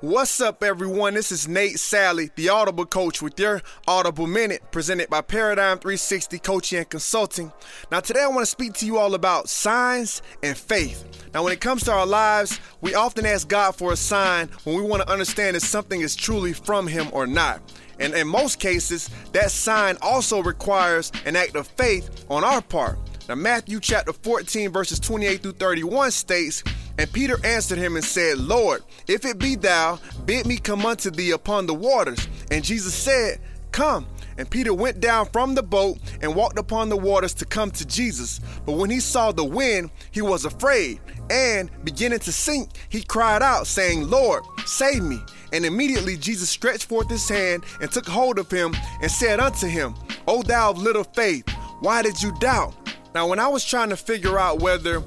What's up, everyone? This is Nate Salley, the Audible Coach, with your Audible Minute presented by Paradigm 360 Coaching and Consulting. Now, today I want to speak to you all about signs and faith. Now, when it comes to our lives, we often ask God for a sign when we want to understand if something is truly from Him or not. And in most cases, that sign also requires an act of faith on our part. Now, Matthew chapter 14, verses 28 through 31 states, And Peter answered him and said, Lord, if it be thou, bid me come unto thee upon the waters. And Jesus said, Come. And Peter went down from the boat and walked upon the waters to come to Jesus. But when he saw the wind, he was afraid, and beginning to sink, he cried out, saying, Lord, save me. And immediately Jesus stretched forth his hand and took hold of him and said unto him, O thou of little faith, why did you doubt? Now, when I was trying to figure out whether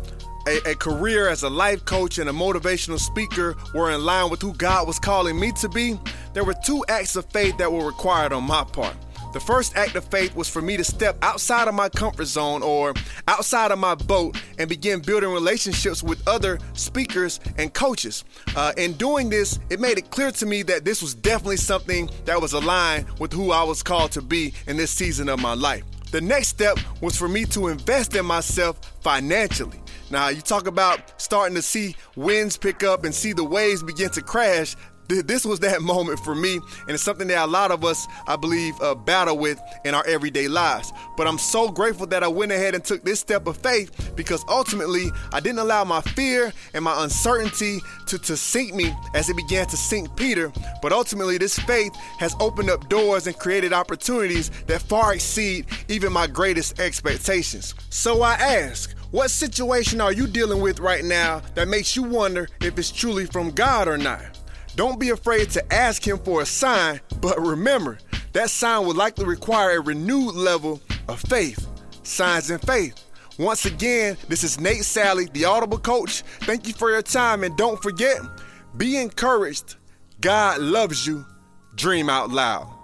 a, a, career as a life coach and a motivational speaker were in line with who God was calling me to be, there were two acts of faith that were required on my part. The first act of faith was for me to step outside of my comfort zone or outside of my boat and begin building relationships with other speakers and coaches. Uh, in doing this, it made it clear to me that this was definitely something that was aligned with who I was called to be in this season of my life. The next step was for me to invest in myself financially. Now, you talk about starting to see winds pick up and see the waves begin to crash this was that moment for me, and it's something that a lot of us, I believe, uh, battle with in our everyday lives. But I'm so grateful that I went ahead and took this step of faith because ultimately I didn't allow my fear and my uncertainty to, to sink me as it began to sink Peter. But ultimately, this faith has opened up doors and created opportunities that far exceed even my greatest expectations. So I ask, what situation are you dealing with right now that makes you wonder if it's truly from God or not? Don't be afraid to ask him for a sign, but remember, that sign will likely require a renewed level of faith. Signs and faith. Once again, this is Nate Salley, the Audible Coach. Thank you for your time, and don't forget, be encouraged. God loves you. Dream out loud.